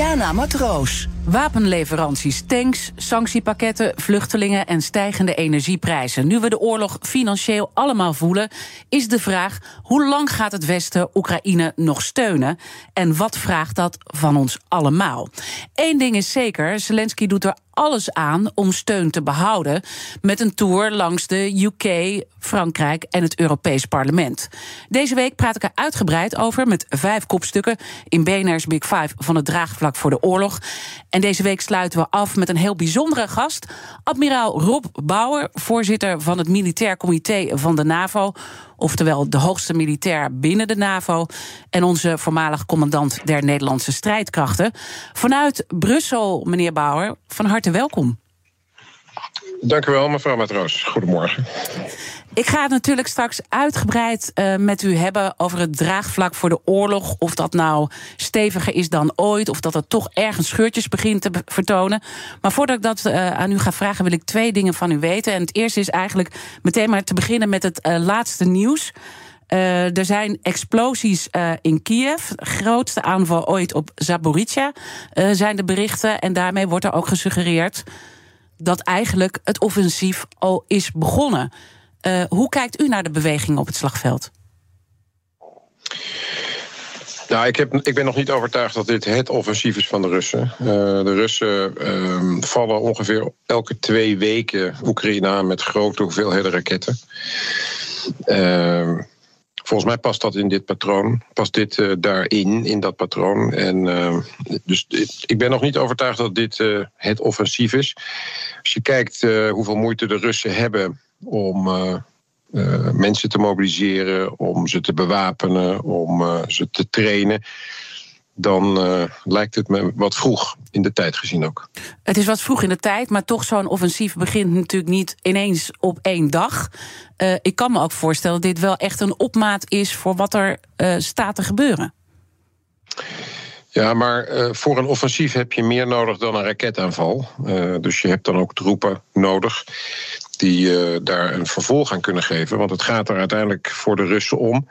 Diana Matroos. Wapenleveranties, tanks, sanctiepakketten, vluchtelingen en stijgende energieprijzen. Nu we de oorlog financieel allemaal voelen, is de vraag: hoe lang gaat het Westen Oekraïne nog steunen? En wat vraagt dat van ons allemaal? Eén ding is zeker: Zelensky doet er alles aan om steun te behouden. Met een tour langs de UK, Frankrijk en het Europees Parlement. Deze week praat ik er uitgebreid over met vijf kopstukken in BNR's Big Five van het draagvlak voor de oorlog. En deze week sluiten we af met een heel bijzondere gast. Admiraal Rob Bauer, voorzitter van het Militair Comité van de NAVO oftewel de hoogste militair binnen de NAVO, en onze voormalig commandant der Nederlandse strijdkrachten. Vanuit Brussel, meneer Bauer, van harte welkom. Dank u wel, mevrouw Matroos. Goedemorgen. Ik ga het natuurlijk straks uitgebreid uh, met u hebben over het draagvlak voor de oorlog. Of dat nou steviger is dan ooit, of dat het toch ergens scheurtjes begint te vertonen. Maar voordat ik dat uh, aan u ga vragen, wil ik twee dingen van u weten. En het eerste is eigenlijk meteen maar te beginnen met het uh, laatste nieuws. er zijn explosies in Kiev. Grootste aanval ooit op Zaporizhia zijn de berichten. En daarmee wordt er ook gesuggereerd dat eigenlijk het offensief al is begonnen. Uh, hoe kijkt u naar de beweging op het slagveld? Nou, ik, heb, ik ben nog niet overtuigd dat dit het offensief is van de Russen. Uh, de Russen uh, vallen ongeveer elke twee weken Oekraïne aan met grote hoeveelheden raketten. Uh, volgens mij past dat in dit patroon. Past dit uh, daarin, in dat patroon. En, dus ik ben nog niet overtuigd dat dit het offensief is. Als je kijkt hoeveel moeite de Russen hebben om mensen te mobiliseren, om ze te bewapenen, om ze te trainen. Dan lijkt het me wat vroeg in de tijd gezien ook. Het is wat vroeg in de tijd, maar toch zo'n offensief begint natuurlijk niet ineens op één dag. ik kan me ook voorstellen dat dit wel echt een opmaat is voor wat er staat te gebeuren. Ja, maar uh, voor een offensief heb je meer nodig dan een raketaanval. Uh, dus je hebt dan ook troepen nodig die uh, daar een vervolg aan kunnen geven. Want het gaat er uiteindelijk voor de Russen om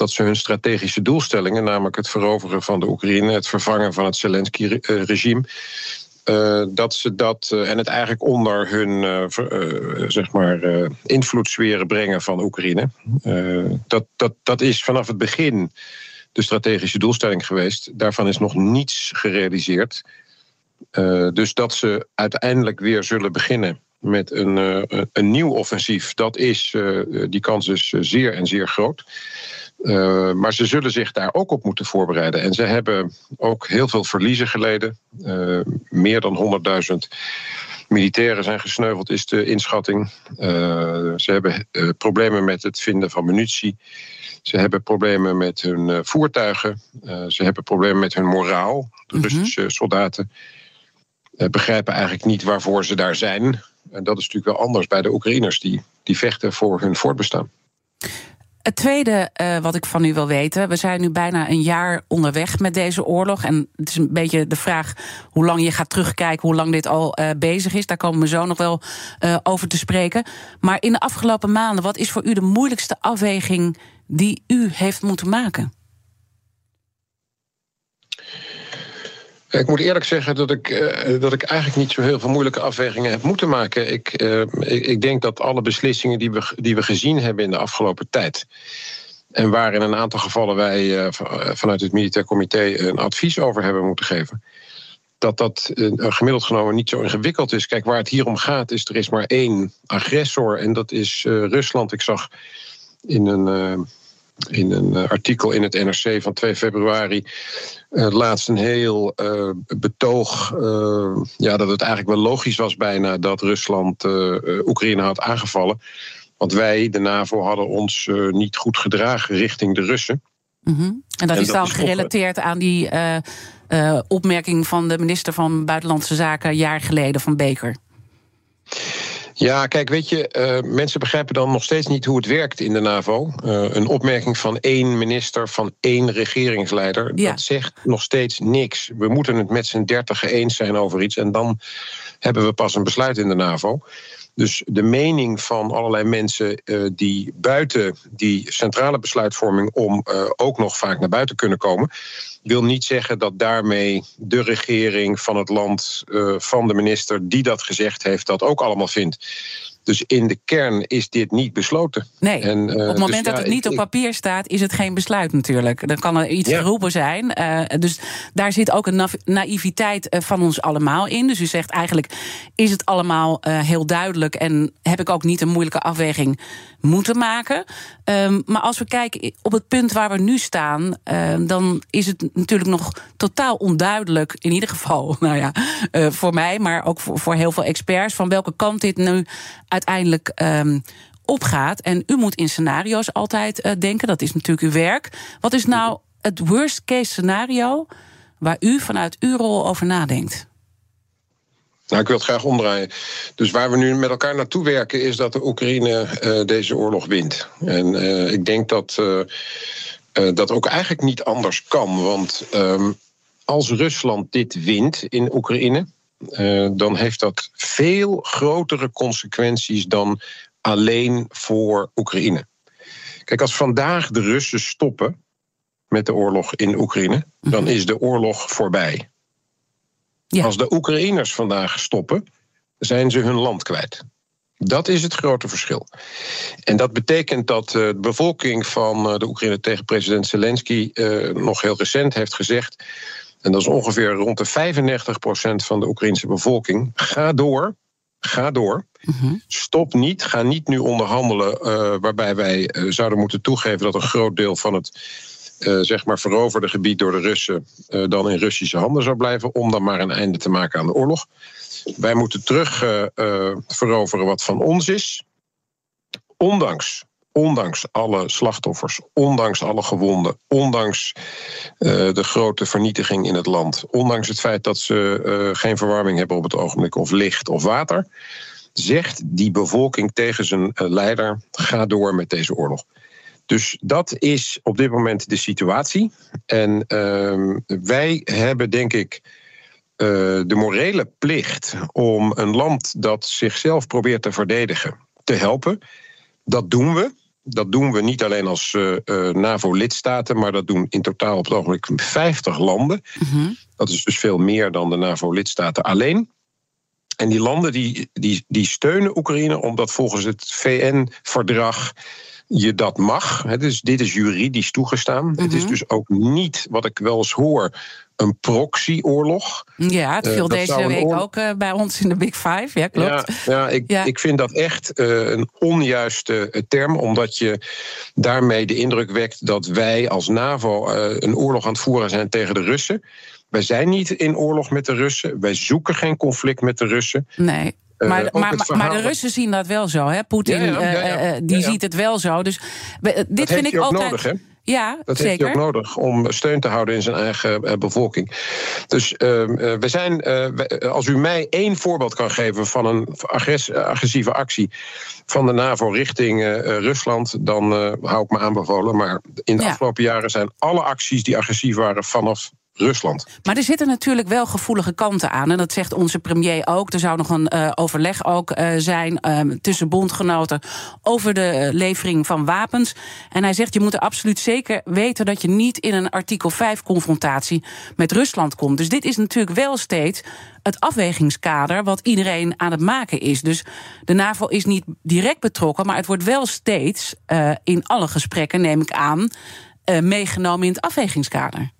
dat ze hun strategische doelstellingen, namelijk het veroveren van de Oekraïne, het vervangen van het Zelensky-regime, uh, dat ze dat uh, en het eigenlijk onder hun zeg maar, invloedssferen brengen van Oekraïne. dat, dat, dat is vanaf het begin de strategische doelstelling geweest. Daarvan is nog niets gerealiseerd. dus dat ze uiteindelijk weer zullen beginnen met een, uh, een nieuw offensief, dat is, uh, die kans is zeer en zeer groot. Uh, maar ze zullen zich daar ook op moeten voorbereiden. En ze hebben ook heel veel verliezen geleden. meer dan 100.000 militairen zijn gesneuveld, is de inschatting. ze hebben problemen met het vinden van munitie. Ze hebben problemen met hun voertuigen. ze hebben problemen met hun moraal. De mhm. Russische soldaten begrijpen eigenlijk niet waarvoor ze daar zijn. En dat is natuurlijk wel anders bij de Oekraïners die, die vechten voor hun voortbestaan. Het tweede uh, wat ik van u wil weten. We zijn nu bijna een jaar onderweg met deze oorlog. En het is een beetje de vraag hoe lang je gaat terugkijken, hoe lang dit al uh, bezig is. Daar komen we zo nog wel uh, over te spreken. Maar in de afgelopen maanden, wat is voor u de moeilijkste afweging die u heeft moeten maken? Ik moet eerlijk zeggen dat ik, uh, dat ik eigenlijk niet zo heel veel moeilijke afwegingen heb moeten maken. Ik, uh, ik, ik, denk dat alle beslissingen die we, die we gezien hebben in de afgelopen tijd. En waar in een aantal gevallen wij uh, vanuit het Militair Comité een advies over hebben moeten geven. Dat dat gemiddeld genomen niet zo ingewikkeld is. Kijk, waar het hier om gaat, is er is maar één agressor en dat is Rusland. Ik zag in een in een eh, artikel in het NRC van 2 februari uh, laatst een heel uh, betoog. Uh, ja, dat het eigenlijk wel logisch was bijna dat Rusland Oekraïne had aangevallen. Want wij, de NAVO, hadden ons niet goed gedragen richting de Russen. Mhm. En dat is dan gerelateerd aan die opmerking van de minister van Buitenlandse Zaken een jaar geleden van Beker. Ja, kijk, weet je, uh, mensen begrijpen dan nog steeds niet hoe het werkt in de NAVO. Uh, een opmerking van één minister, van één regeringsleider, ja. dat zegt nog steeds niks. We moeten het met z'n dertigen eens zijn over iets en dan hebben we pas een besluit in de NAVO. Dus de mening van allerlei mensen uh, die buiten die centrale besluitvorming om ook nog vaak naar buiten kunnen komen, wil niet zeggen dat daarmee de regering van het land, uh, van de minister die dat gezegd heeft, dat ook allemaal vindt. Dus in de kern is dit niet besloten. Nee, en, uh, op het moment dus, dat het niet op papier staat, is het geen besluit natuurlijk. Dan kan er iets ja. geroepen zijn. Uh, dus daar zit ook een naïviteit van ons allemaal in. Dus u zegt eigenlijk, is het allemaal heel duidelijk... en heb ik ook niet een moeilijke afweging moeten maken. Um, maar als we kijken op het punt waar we nu staan, uh, dan is het natuurlijk nog totaal onduidelijk, in ieder geval, nou ja, voor mij, maar ook voor, voor, heel veel experts, van welke kant dit nu uiteindelijk um, opgaat. En u moet in scenario's altijd uh, denken, dat is natuurlijk uw werk. Wat is nou het worst case scenario waar u vanuit uw rol over nadenkt? Nou, ik wil het graag omdraaien. Dus waar we nu met elkaar naartoe werken, is dat de Oekraïne uh, deze oorlog wint. En uh, ik denk dat dat ook eigenlijk niet anders kan. Want um, als Rusland dit wint in Oekraïne, dan heeft dat veel grotere consequenties dan alleen voor Oekraïne. Kijk, als vandaag de Russen stoppen met de oorlog in Oekraïne, dan mhm. is de oorlog voorbij. Ja. Als de Oekraïners vandaag stoppen, zijn ze hun land kwijt. Dat is het grote verschil. En dat betekent dat eh, de bevolking van eh, de Oekraïne tegen president Zelensky nog heel recent heeft gezegd. En dat is ongeveer rond de 95% van de Oekraïnse bevolking. Ga door, ga door. Mhm. Stop niet, ga niet nu onderhandelen uh, waarbij wij zouden moeten toegeven dat een groot deel van het uh, zeg maar veroverde gebied door de Russen dan in Russische handen zou blijven, om dan maar een einde te maken aan de oorlog. Wij moeten terug veroveren wat van ons is. Ondanks, ondanks alle slachtoffers, ondanks alle gewonden, ondanks de grote vernietiging in het land, ondanks het feit dat ze geen verwarming hebben op het ogenblik of licht of water, zegt die bevolking tegen zijn leider: ga door met deze oorlog. Dus dat is op dit moment de situatie. En uh, wij hebben, denk ik, de morele plicht om een land dat zichzelf probeert te verdedigen te helpen. Dat doen we. Dat doen we niet alleen als uh, uh, NAVO-lidstaten, maar dat doen in totaal op het ogenblik 50 landen. Mm-hmm. Dat is dus veel meer dan de NAVO-lidstaten alleen. En die landen die, die, die steunen Oekraïne omdat volgens het VN-verdrag je dat mag. Dus dit is juridisch toegestaan. Het is mhm. dus ook niet, wat ik wel eens hoor, een proxyoorlog. Ja, het viel uh, deze week ook uh, bij ons in de Big Five. Ja, klopt. Ja, ja, ik, ja. ik vind dat echt uh, een onjuiste term, omdat je daarmee de indruk wekt dat wij als NAVO een oorlog aan het voeren zijn tegen de Russen. Wij zijn niet in oorlog met de Russen. Wij zoeken geen conflict met de Russen. Nee. Eh, maar, maar, maar, de Russen zien dat wel zo, hè? Poetin uh, die ziet het wel zo. Dus dit vind ik altijd. Nodig, hè? Ja, dat zeker. heeft hij ook nodig om steun te houden in zijn eigen bevolking. Dus ehm, we zijn, als u mij één voorbeeld kan geven van een agressieve actie van de NAVO richting Rusland, dan hou ik me aanbevolen. Maar in de afgelopen jaren zijn alle acties die agressief waren vanaf Rusland. Maar er zitten natuurlijk wel gevoelige kanten aan. En dat zegt onze premier ook. Er zou nog een uh, overleg ook uh, zijn uh, tussen bondgenoten over de levering van wapens. En hij zegt: je moet er absoluut zeker weten dat je niet in een artikel 5 confrontatie met Rusland komt. Dus dit is natuurlijk wel steeds het afwegingskader wat iedereen aan het maken is. Dus de NAVO is niet direct betrokken, maar het wordt wel steeds in alle gesprekken, neem ik aan, meegenomen in het afwegingskader.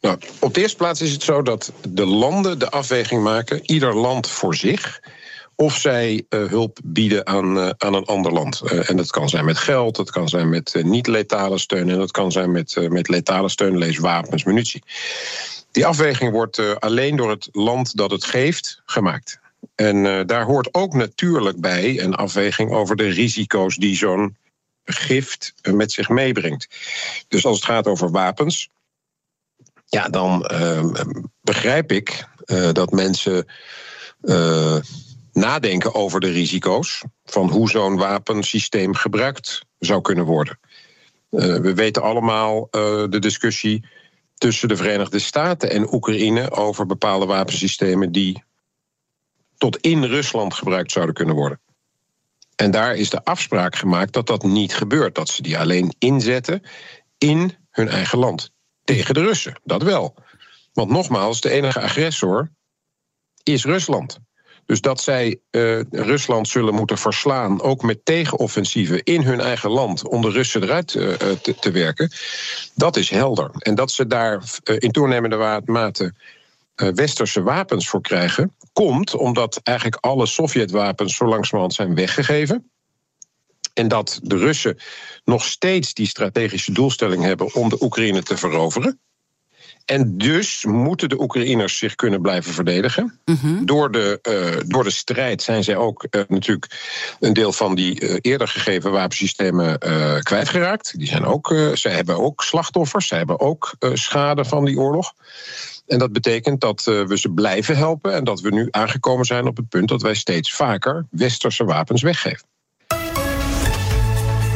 Nou, op de eerste plaats is het zo dat de landen de afweging maken, ieder land voor zich, of zij uh, hulp bieden aan, uh, aan een ander land. Uh, en dat kan zijn met geld, dat kan zijn met niet-letale steun en dat kan zijn met, met letale steun, lees wapens, munitie. Die afweging wordt alleen door het land dat het geeft gemaakt. En daar hoort ook natuurlijk bij een afweging over de risico's die zo'n gift met zich meebrengt. Dus als het gaat over wapens, ja, dan uh, begrijp ik uh, dat mensen uh, nadenken over de risico's van hoe zo'n wapensysteem gebruikt zou kunnen worden. we weten allemaal de discussie tussen de Verenigde Staten en Oekraïne over bepaalde wapensystemen die tot in Rusland gebruikt zouden kunnen worden. En daar is de afspraak gemaakt dat dat niet gebeurt. Dat ze die alleen inzetten in hun eigen land. Tegen de Russen, dat wel. Want nogmaals, de enige agressor is Rusland. Dus dat zij uh, Rusland zullen moeten verslaan, ook met tegenoffensieven in hun eigen land, om de Russen eruit uh, te, te, werken, dat is helder. En dat ze daar in toenemende mate westerse wapens voor krijgen, komt omdat eigenlijk alle Sovjetwapens zo langzamerhand zijn weggegeven. En dat de Russen nog steeds die strategische doelstelling hebben om de Oekraïne te veroveren. En dus moeten de Oekraïners zich kunnen blijven verdedigen. Mhm. door, de, uh, door de strijd zijn zij ook uh, natuurlijk een deel van die uh, eerder gegeven wapensystemen kwijtgeraakt. Die zijn ook, zij hebben ook slachtoffers, zij hebben ook schade van die oorlog. En dat betekent dat we ze blijven helpen en dat we nu aangekomen zijn op het punt dat wij steeds vaker westerse wapens weggeven.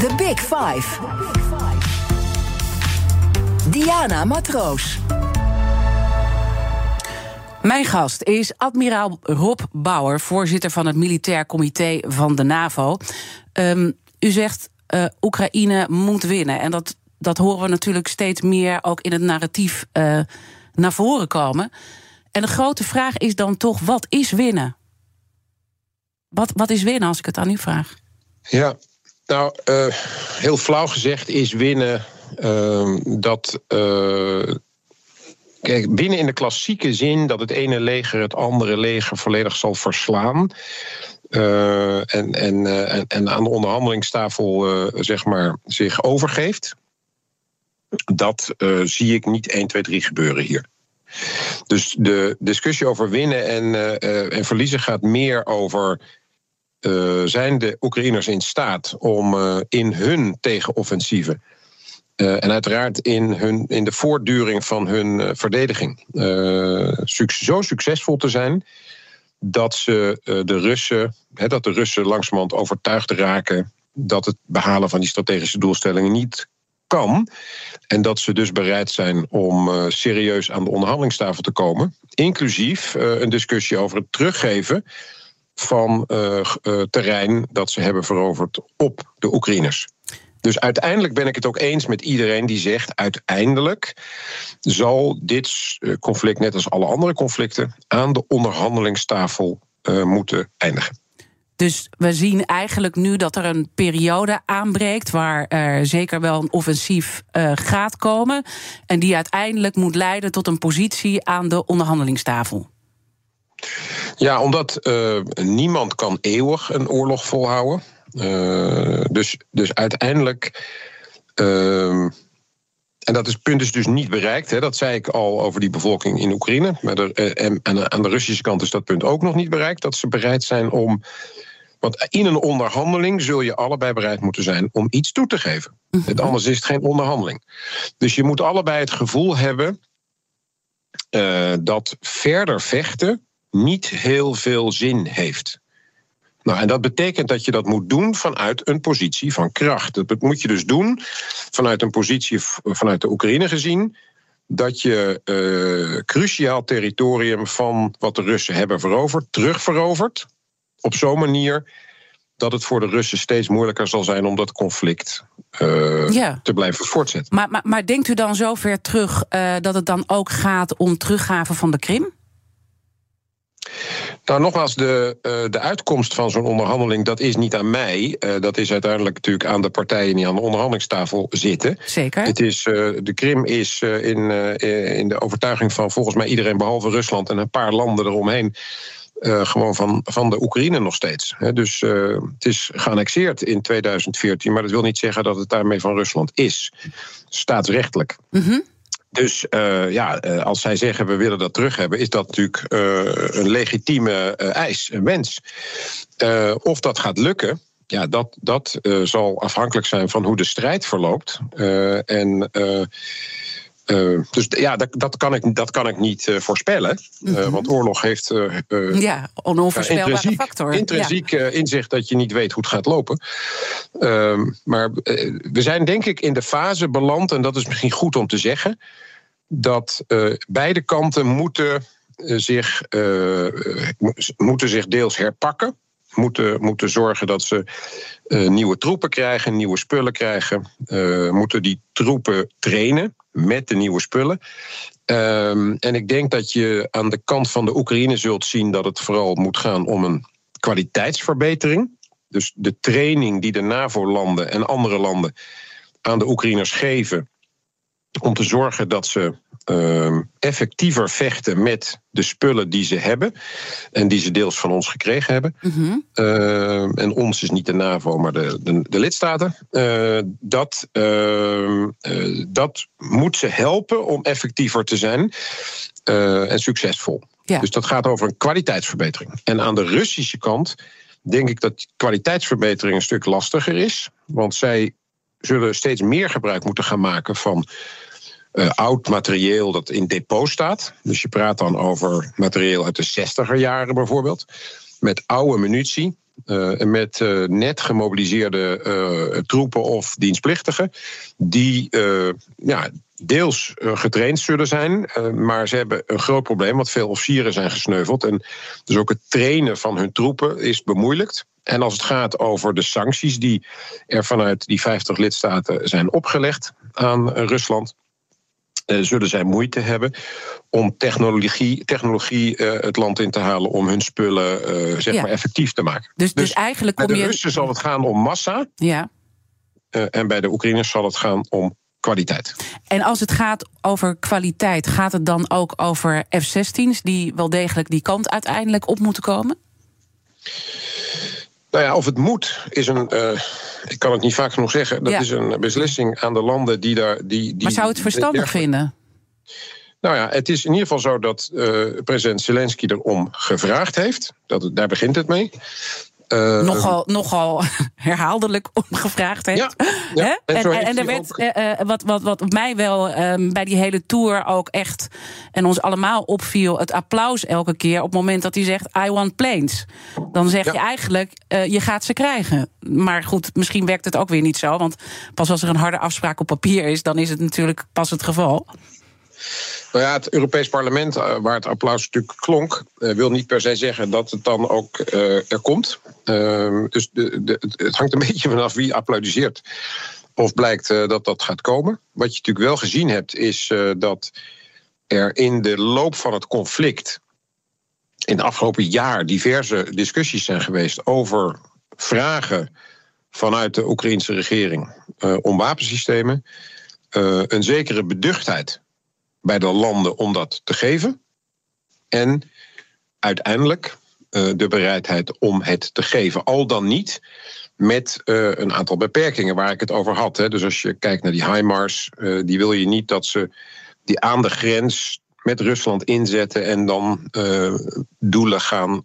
The Big Five. Diana Matroos. Mijn gast is admiraal Rob Bauer, voorzitter van het Militair Comité van de NAVO. Um, u zegt uh, Oekraïne moet winnen. En dat, dat horen we natuurlijk steeds meer ook in het narratief uh, naar voren komen. En de grote vraag is dan toch: wat is winnen? Wat, wat is winnen als ik het aan u vraag? Ja, nou, uh, heel flauw gezegd is winnen dat Kijk, binnen in de klassieke zin dat het ene leger het andere leger volledig zal verslaan. Uh, en, en, uh, en, aan de onderhandelingstafel uh, zeg maar zich overgeeft. Dat zie ik niet 1, 2, 3 gebeuren hier. Dus de discussie over winnen en, en verliezen gaat meer over. Zijn de Oekraïners in staat om in hun tegenoffensieven uh, en uiteraard in, hun, in de voortduring van hun verdediging. Zo succesvol te zijn dat ze de Russen, dat de Russen langzamerhand overtuigd raken dat het behalen van die strategische doelstellingen niet kan. En dat ze dus bereid zijn om serieus aan de onderhandelingstafel te komen. Inclusief een discussie over het teruggeven van terrein dat ze hebben veroverd op de Oekraïners. Dus uiteindelijk ben ik het ook eens met iedereen die zegt: uiteindelijk zal dit eh, conflict, net als alle andere conflicten, aan de onderhandelingstafel moeten eindigen. Dus we zien eigenlijk nu dat er een periode aanbreekt waar er zeker wel een offensief gaat komen. En die uiteindelijk moet leiden tot een positie aan de onderhandelingstafel. Ja, omdat uh, niemand kan eeuwig een oorlog volhouden. Uh, dus, dus uiteindelijk. Uh, en dat is, punt is dus niet bereikt. Hè. Dat zei ik al over die bevolking in Oekraïne. Maar er, eh, en, en aan de Russische kant is dat punt ook nog niet bereikt. Dat ze bereid zijn om. Want in een onderhandeling zul je allebei bereid moeten zijn om iets toe te geven. Mm -hmm. Anders is het geen onderhandeling. Dus je moet allebei het gevoel hebben dat verder vechten niet heel veel zin heeft. Nou, en dat betekent dat je dat moet doen vanuit een positie van kracht. Dat moet je dus doen vanuit een positie vanuit de Oekraïne gezien. Dat je uh, cruciaal territorium van wat de Russen hebben veroverd, terugverovert. Op zo'n manier dat het voor de Russen steeds moeilijker zal zijn om dat conflict uh, ja. te blijven voortzetten. Maar, maar, maar, denkt u dan zover terug uh, dat het dan ook gaat om teruggave van de Krim? Nou, nogmaals, de, uh, de uitkomst van zo'n onderhandeling, dat is niet aan mij. Uh, dat is uiteindelijk natuurlijk aan de partijen die aan de onderhandelingstafel zitten. Zeker. Het is, uh, de Krim is in, in de overtuiging van volgens mij iedereen behalve Rusland en een paar landen eromheen. gewoon van, van de Oekraïne nog steeds. He, dus het is geannexeerd in 2014, maar dat wil niet zeggen dat het daarmee van Rusland is. Staatsrechtelijk. Mm -hmm. Dus uh, ja, uh, als zij zeggen we willen dat terug hebben, is dat natuurlijk uh, een legitieme eis, een wens. of dat gaat lukken, ja, dat, dat zal afhankelijk zijn van hoe de strijd verloopt. En uh, dus ja, dat, dat, kan ik, dat kan ik niet voorspellen. Mm -hmm. want oorlog heeft. ja, onvoorspelbare intrinsiek, factor. Intrinsiek ja. inzicht dat je niet weet hoe het gaat lopen. Ehm, maar we zijn denk ik in de fase beland, en dat is misschien goed om te zeggen. Dat beide kanten moeten zich, moeten zich deels herpakken moeten, moeten zorgen dat ze uh, nieuwe troepen krijgen, nieuwe spullen krijgen. Uh, moeten die troepen trainen met de nieuwe spullen. Um, en ik denk dat je aan de kant van de Oekraïne zult zien dat het vooral moet gaan om een kwaliteitsverbetering. Dus de training die de NAVO-landen en andere landen aan de Oekraïners geven. Om te zorgen dat ze uh, effectiever vechten met de spullen die ze hebben. En die ze deels van ons gekregen hebben. Mm-hmm. Uh, en ons is niet de NAVO, maar de, de, de lidstaten. Uh, dat, dat moet ze helpen om effectiever te zijn en succesvol. Ja. Dus dat gaat over een kwaliteitsverbetering. En aan de Russische kant denk ik dat kwaliteitsverbetering een stuk lastiger is. Want zij zullen steeds meer gebruik moeten gaan maken van uh, oud materieel dat in depot staat. Dus je praat dan over materieel uit de 60er jaren bijvoorbeeld. Met oude munitie. Uh, met uh, net gemobiliseerde troepen of dienstplichtigen. Die ja, deels getraind zullen zijn. maar ze hebben een groot probleem, want veel officieren zijn gesneuveld. En dus ook het trainen van hun troepen is bemoeilijkt. En als het gaat over de sancties die er vanuit die 50 lidstaten zijn opgelegd aan Rusland zullen zij moeite hebben om technologie, technologie uh, het land in te halen om hun spullen uh, zeg ja. maar effectief te maken. Dus, dus, dus eigenlijk kom bij de je... Russen zal het gaan om massa. Ja. en bij de Oekraïners zal het gaan om kwaliteit. En als het gaat over kwaliteit, gaat het dan ook over F-16's die wel degelijk die kant uiteindelijk op moeten komen? Nou ja, of het moet, is een. Uh, ik kan het niet vaak genoeg zeggen. Dat ja. is een beslissing aan de landen die daar. Die, die, maar zou het verstandig die, vinden? Nou ja, het is in ieder geval zo dat uh, president Zelensky erom gevraagd heeft. Dat, daar begint het mee. Uh, nogal, nogal herhaaldelijk om gevraagd heeft. Ja, ja. En, en, en, en, er werd, uh, wat, wat, wat mij wel um, bij die hele tour ook echt en ons allemaal opviel, het applaus elke keer op het moment dat hij zegt: I want planes. Dan zeg ja. je eigenlijk: je gaat ze krijgen. Maar goed, misschien werkt het ook weer niet zo. Want pas als er een harde afspraak op papier is, dan is het natuurlijk pas het geval. Nou ja, het Europees Parlement, waar het applaus natuurlijk klonk, wil niet per se zeggen dat het dan ook uh, er komt. Uh, dus de, de, het hangt een beetje vanaf wie applaudisseert. Of blijkt dat dat gaat komen. Wat je natuurlijk wel gezien hebt, is dat er in de loop van het conflict. in het afgelopen jaar diverse discussies zijn geweest over vragen vanuit de Oekraïnse regering om wapensystemen. een zekere beduchtheid bij de landen om dat te geven. En uiteindelijk uh, de bereidheid om het te geven. Al dan niet met uh, een aantal beperkingen waar ik het over had. Hè. Dus als je kijkt naar die HIMARS, uh, die wil je niet dat ze die aan de grens met Rusland inzetten en dan doelen gaan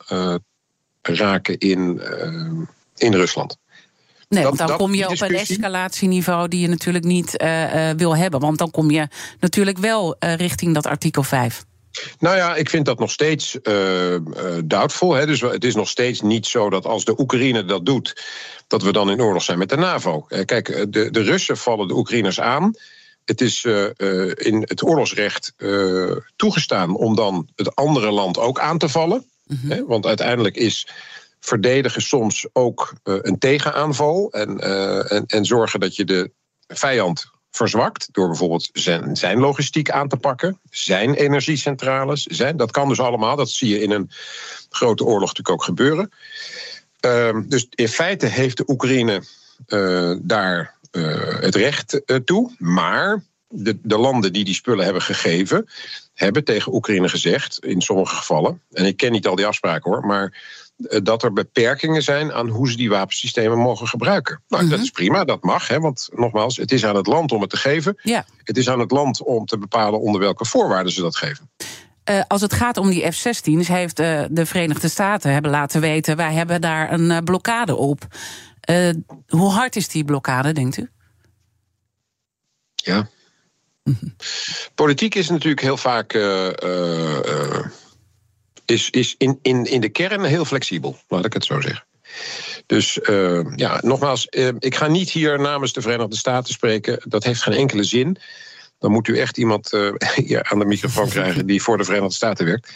raken in, in Rusland. Nee, want dan kom je op een escalatieniveau die je natuurlijk niet uh, uh, wil hebben. Want dan kom je natuurlijk wel uh, richting dat artikel 5. Nou ja, ik vind dat nog steeds uh, doubtful. Hè. Dus het is nog steeds niet zo dat als de Oekraïne dat doet, dat we dan in oorlog zijn met de NAVO. Kijk, de, de Russen vallen de Oekraïners aan. Het is uh, in het oorlogsrecht toegestaan om dan het andere land ook aan te vallen. Mm-hmm. Hè, want uiteindelijk is verdedigen soms ook uh, een tegenaanval. En, uh, en, en zorgen dat je de vijand verzwakt. Door bijvoorbeeld zijn, zijn logistiek aan te pakken. Zijn energiecentrales. Zijn, dat kan dus allemaal. Dat zie je in een grote oorlog natuurlijk ook gebeuren. Uh, dus in feite heeft de Oekraïne uh, daar het recht toe. Maar de, de, landen die die spullen hebben gegeven, hebben tegen Oekraïne gezegd, in sommige gevallen, en ik ken niet al die afspraken hoor, maar eh, dat er beperkingen zijn aan hoe ze die wapensystemen mogen gebruiken. Nou, dat is prima, dat mag. Hè, want nogmaals, het is aan het land om het te geven. Ja. Het is aan het land om te bepalen onder welke voorwaarden ze dat geven. Uh, als het gaat om die F-16's, heeft uh, de Verenigde Staten hebben laten weten: wij hebben daar een uh, blokkade op. Hoe hard is die blokkade, denkt u? Ja. Politiek is natuurlijk heel vaak. Uh, uh, is, is in, in, in de kern heel flexibel, laat ik het zo zeggen. Dus ja, nogmaals, ik ga niet hier namens de Verenigde Staten spreken. Dat heeft geen enkele zin. Dan moet u echt iemand hier aan de microfoon krijgen die voor de Verenigde Staten werkt.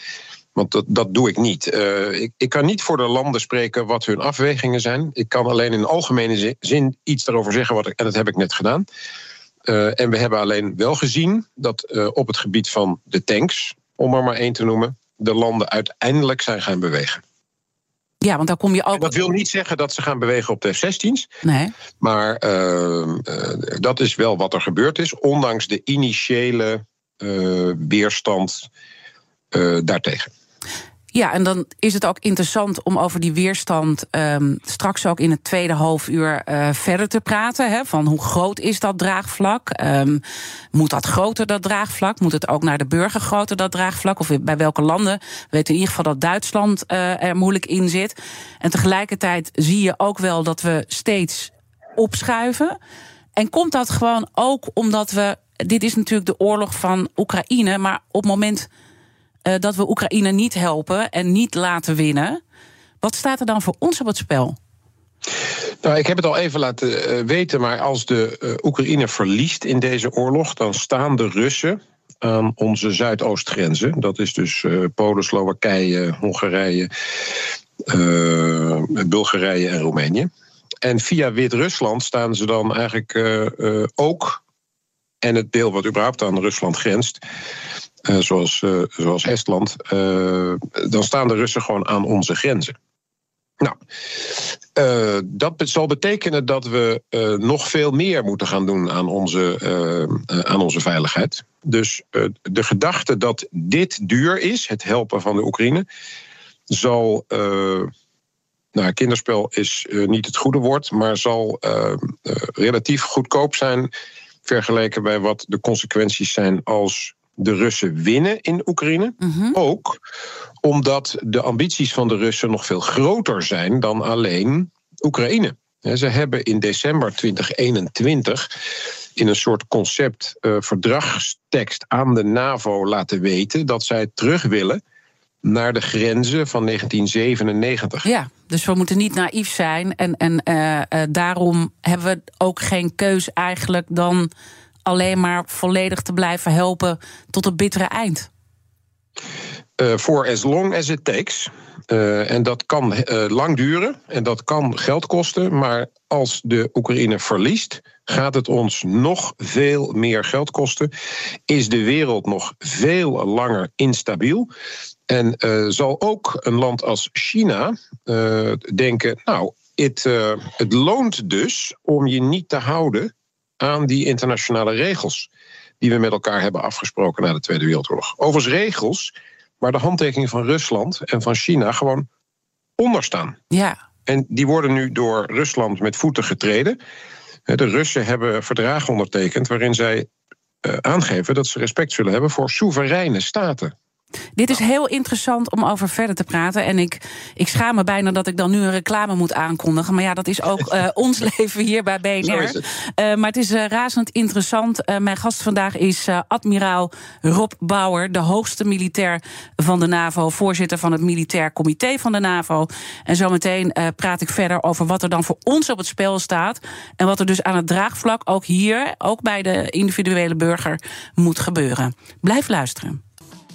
Want dat, dat doe ik niet. ik, ik kan niet voor de landen spreken wat hun afwegingen zijn. Ik kan alleen in algemene zin iets daarover zeggen, wat en dat heb ik net gedaan. Uh, en we hebben alleen wel gezien dat uh, op het gebied van de tanks, om er maar één te noemen, de landen uiteindelijk zijn gaan bewegen. Ja, want daar kom je ook. En dat wil niet zeggen dat ze gaan bewegen op de F-16's. Nee. Maar uh, dat is wel wat er gebeurd is, ondanks de initiële weerstand daartegen. Ja, en dan is het ook interessant om over die weerstand um, straks ook in het tweede halfuur uh, verder te praten. Hè, van hoe groot is dat draagvlak? Um, moet dat groter, dat draagvlak? Moet het ook naar de burger groter, dat draagvlak? Of bij welke landen? We weten in ieder geval dat Duitsland uh, er moeilijk in zit. En tegelijkertijd zie je ook wel dat we steeds opschuiven. En komt dat gewoon ook omdat we. Dit is natuurlijk de oorlog van Oekraïne, maar op het moment uh, dat we Oekraïne niet helpen en niet laten winnen. Wat staat er dan voor ons op het spel? Nou, ik heb het al even laten uh, weten, maar als de uh, Oekraïne verliest in deze oorlog, dan staan de Russen aan onze zuidoostgrenzen. Dat is dus Polen, Slowakije, Hongarije, Bulgarije en Roemenië. En via Wit-Rusland staan ze dan eigenlijk ook, en het deel wat überhaupt aan Rusland grenst, zoals, uh, zoals Estland, uh, dan staan de Russen gewoon aan onze grenzen. Nou, dat zal betekenen dat we nog veel meer moeten gaan doen aan onze, aan onze veiligheid. Dus de gedachte dat dit duur is, het helpen van de Oekraïne, zal. nou, kinderspel is niet het goede woord, maar zal relatief goedkoop zijn vergeleken bij wat de consequenties zijn als de Russen winnen in Oekraïne. Mhm. Ook omdat de ambities van de Russen nog veel groter zijn dan alleen Oekraïne. Ze hebben in december 2021 in een soort concept uh, verdragstekst aan de NAVO laten weten dat zij terug willen naar de grenzen van 1997. Ja, dus we moeten niet naïef zijn. En, en uh, uh, daarom hebben we ook geen keus eigenlijk dan alleen maar volledig te blijven helpen tot het bittere eind? Voor uh, as long as it takes. Uh, en dat kan uh, lang duren en dat kan geld kosten. Maar als de Oekraïne verliest, gaat het ons nog veel meer geld kosten. Is de wereld nog veel langer instabiel. En zal ook een land als China denken: Nou, het, het loont dus om je niet te houden aan die internationale regels die we met elkaar hebben afgesproken na de Tweede Wereldoorlog. Overigens regels waar de handtekeningen van Rusland en van China gewoon onder staan. Ja. En die worden nu door Rusland met voeten getreden. De Russen hebben verdragen ondertekend waarin zij uh, aangeven dat ze respect zullen hebben voor soevereine staten. Dit is heel interessant om over verder te praten. En ik, ik schaam me bijna dat ik dan nu een reclame moet aankondigen. Maar ja, dat is ook uh, ons leven hier bij BNR. Het. Uh, maar het is uh, razend interessant. mijn gast vandaag is admiraal Rob Bauer, de hoogste militair van de NAVO, voorzitter van het Militair Comité van de NAVO. En zometeen praat ik verder over wat er dan voor ons op het spel staat. En wat er dus aan het draagvlak ook hier, ook bij de individuele burger, moet gebeuren. Blijf luisteren.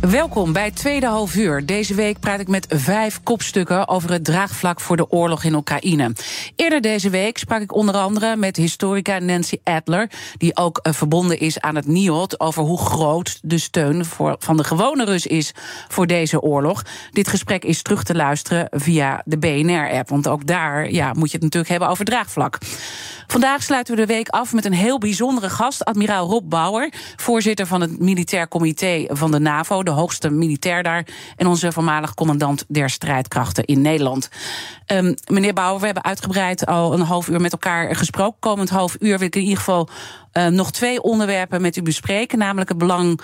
Welkom bij Tweede Half Uur. Deze week praat ik met vijf kopstukken over het draagvlak voor de oorlog in Oekraïne. Eerder deze week sprak ik onder andere met historica Nancy Adler, die ook uh, verbonden is aan het NIOD, over hoe groot de steun voor, van de gewone Rus is voor deze oorlog. Dit gesprek is terug te luisteren via de BNR-app, want ook daar ja, moet je het natuurlijk hebben over draagvlak. Vandaag sluiten we de week af met een heel bijzondere gast, admiraal Rob Bauer, voorzitter van het Militair Comité van de NAVO, de hoogste militair daar, en onze voormalig commandant der strijdkrachten in Nederland. Um, meneer Bauer, we hebben uitgebreid al een half uur met elkaar gesproken. Komend half uur wil ik in ieder geval uh, nog twee onderwerpen met u bespreken. Namelijk het belang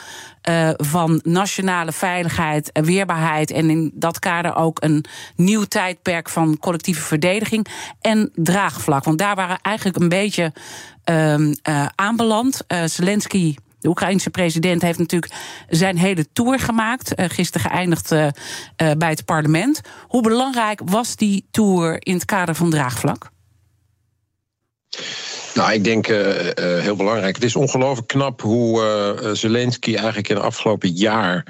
uh, van nationale veiligheid, en weerbaarheid. En in dat kader ook een nieuw tijdperk van collectieve verdediging. En draagvlak. Want daar waren eigenlijk een beetje uh, aanbeland. Zelensky de Oekraïense president heeft natuurlijk zijn hele tour gemaakt. Uh, gisteren geëindigd uh, uh, bij het parlement. Hoe belangrijk was die tour in het kader van draagvlak? Nou, ik denk heel belangrijk. Het is ongelooflijk knap hoe Zelensky eigenlijk in het afgelopen jaar.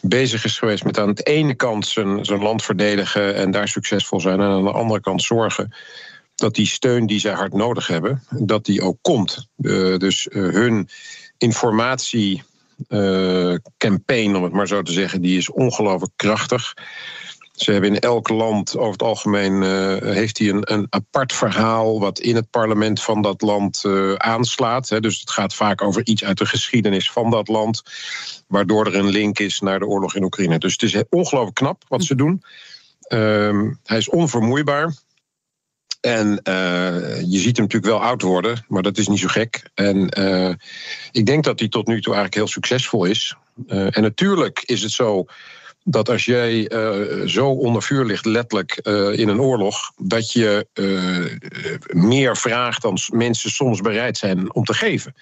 bezig is geweest met aan de ene kant zijn, zijn land verdedigen en daar succesvol zijn, en aan de andere kant zorgen dat die steun die zij hard nodig hebben, dat die ook komt. Uh, dus uh, hun informatiecampaign, uh, om het maar zo te zeggen, die is ongelooflijk krachtig. Ze hebben in elk land, over het algemeen, heeft hij een, een apart verhaal wat in het parlement van dat land aanslaat. Hè. Dus het gaat vaak over iets uit de geschiedenis van dat land, waardoor er een link is naar de oorlog in Oekraïne. Dus het is ongelooflijk knap wat ze doen. Ehm, hij is onvermoeibaar. En uh, je ziet hem natuurlijk wel oud worden, maar dat is niet zo gek. En uh, ik denk dat hij tot nu toe eigenlijk heel succesvol is. Uh, en natuurlijk is het zo dat als jij zo onder vuur ligt, letterlijk in een oorlog, dat je meer vraagt dan mensen soms bereid zijn om te geven.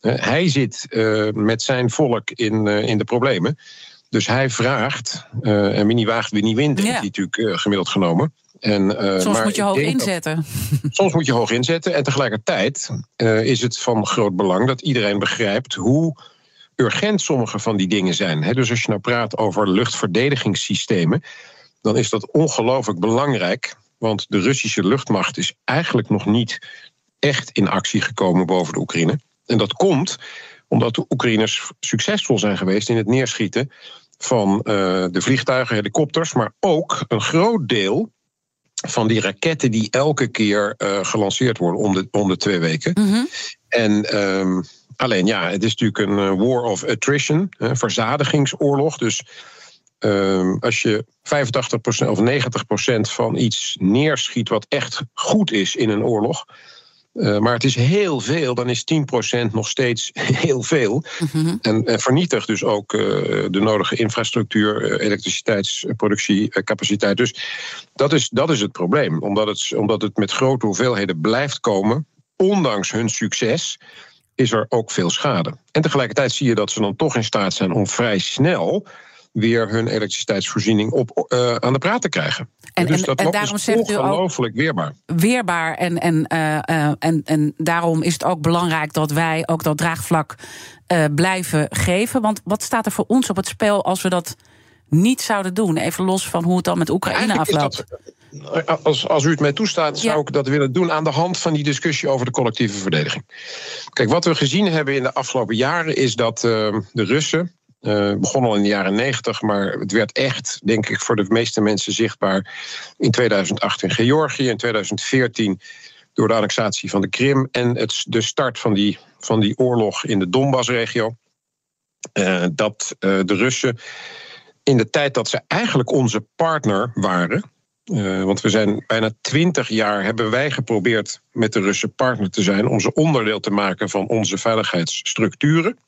hij zit met zijn volk in, in de problemen. Dus hij vraagt, en wie niet waagt, wie niet wint, ja. heeft hij natuurlijk gemiddeld genomen. En, uh, soms moet je hoog inzetten. soms moet je hoog inzetten. En tegelijkertijd uh, is het van groot belang dat iedereen begrijpt hoe urgent sommige van die dingen zijn. He, dus als je nou praat over luchtverdedigingssystemen, dan is dat ongelooflijk belangrijk. Want de Russische luchtmacht is eigenlijk nog niet echt in actie gekomen boven de Oekraïne. En dat komt omdat de Oekraïners succesvol zijn geweest in het neerschieten van uh, de vliegtuigen, helikopters, maar ook een groot deel van die raketten die elke keer uh, gelanceerd worden om de, om de twee weken. Mm -hmm. En um, alleen ja, het is natuurlijk een uh, war of attrition, een verzadigingsoorlog. Dus um, als je 85% of 90% van iets neerschiet wat echt goed is in een oorlog. Uh, maar het is heel veel, dan is 10% nog steeds heel veel. Mm -hmm. En uh, vernietigt dus ook uh, de nodige infrastructuur, elektriciteitsproductiecapaciteit. Dus dat is, dat is het probleem. Omdat het, omdat het met grote hoeveelheden blijft komen, ondanks hun succes, is er ook veel schade. En tegelijkertijd zie je dat ze dan toch in staat zijn om vrij snel weer hun elektriciteitsvoorziening op, uh, aan de praat te krijgen. En, dus dat en, daarom is ongelooflijk weerbaar. Weerbaar. En, en, uh, uh, en, en daarom is het ook belangrijk dat wij ook dat draagvlak blijven geven. Want wat staat er voor ons op het spel als we dat niet zouden doen? Even los van hoe het dan met Oekraïne afloopt. Als, als u het mij toestaat, zou ja. ik dat willen doen aan de hand van die discussie over de collectieve verdediging. Kijk, wat we gezien hebben in de afgelopen jaren is dat de Russen uh, begon al in de jaren 90, maar het werd echt, denk ik, voor de meeste mensen zichtbaar in 2008 in Georgië, in 2014 door de annexatie van de Krim en het, de start van die, van die oorlog in de Donbass-regio. Uh, dat uh, de Russen in de tijd dat ze eigenlijk onze partner waren. Want we zijn bijna twintig jaar hebben wij geprobeerd met de Russen partner te zijn, om ze onderdeel te maken van onze veiligheidsstructuren.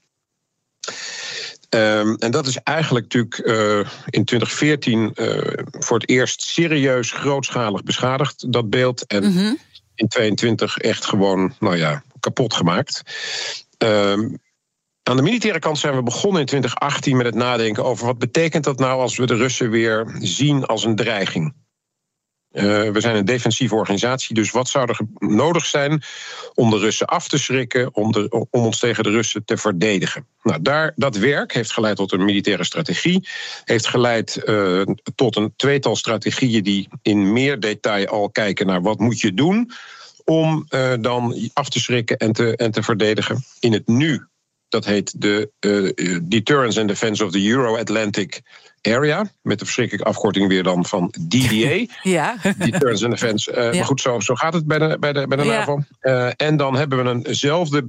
Um, en dat is eigenlijk natuurlijk uh, in 2014 uh, voor het eerst serieus grootschalig beschadigd, dat beeld. En mm -hmm. in 2022 echt gewoon, nou ja, kapot gemaakt. Um, aan de militaire kant zijn we begonnen in 2018 met het nadenken over wat betekent dat nou als we de Russen weer zien als een dreiging. We zijn een defensieve organisatie, dus wat zou er nodig zijn om de Russen af te schrikken, om, om ons tegen de Russen te verdedigen? Nou, daar, dat werk heeft geleid tot een militaire strategie, heeft geleid tot een tweetal strategieën die in meer detail al kijken naar wat moet je doen om dan af te schrikken en te, en te verdedigen. In het nu dat heet de Deterrence and Defense of the Euro-Atlantic Area. Met de verschrikkelijke afkorting weer dan van DDA. ja. Deterrence and Defense. Uh, Maar goed, zo, zo gaat het bij de, bij de, bij de NAVO. Uh, en dan hebben we eenzelfde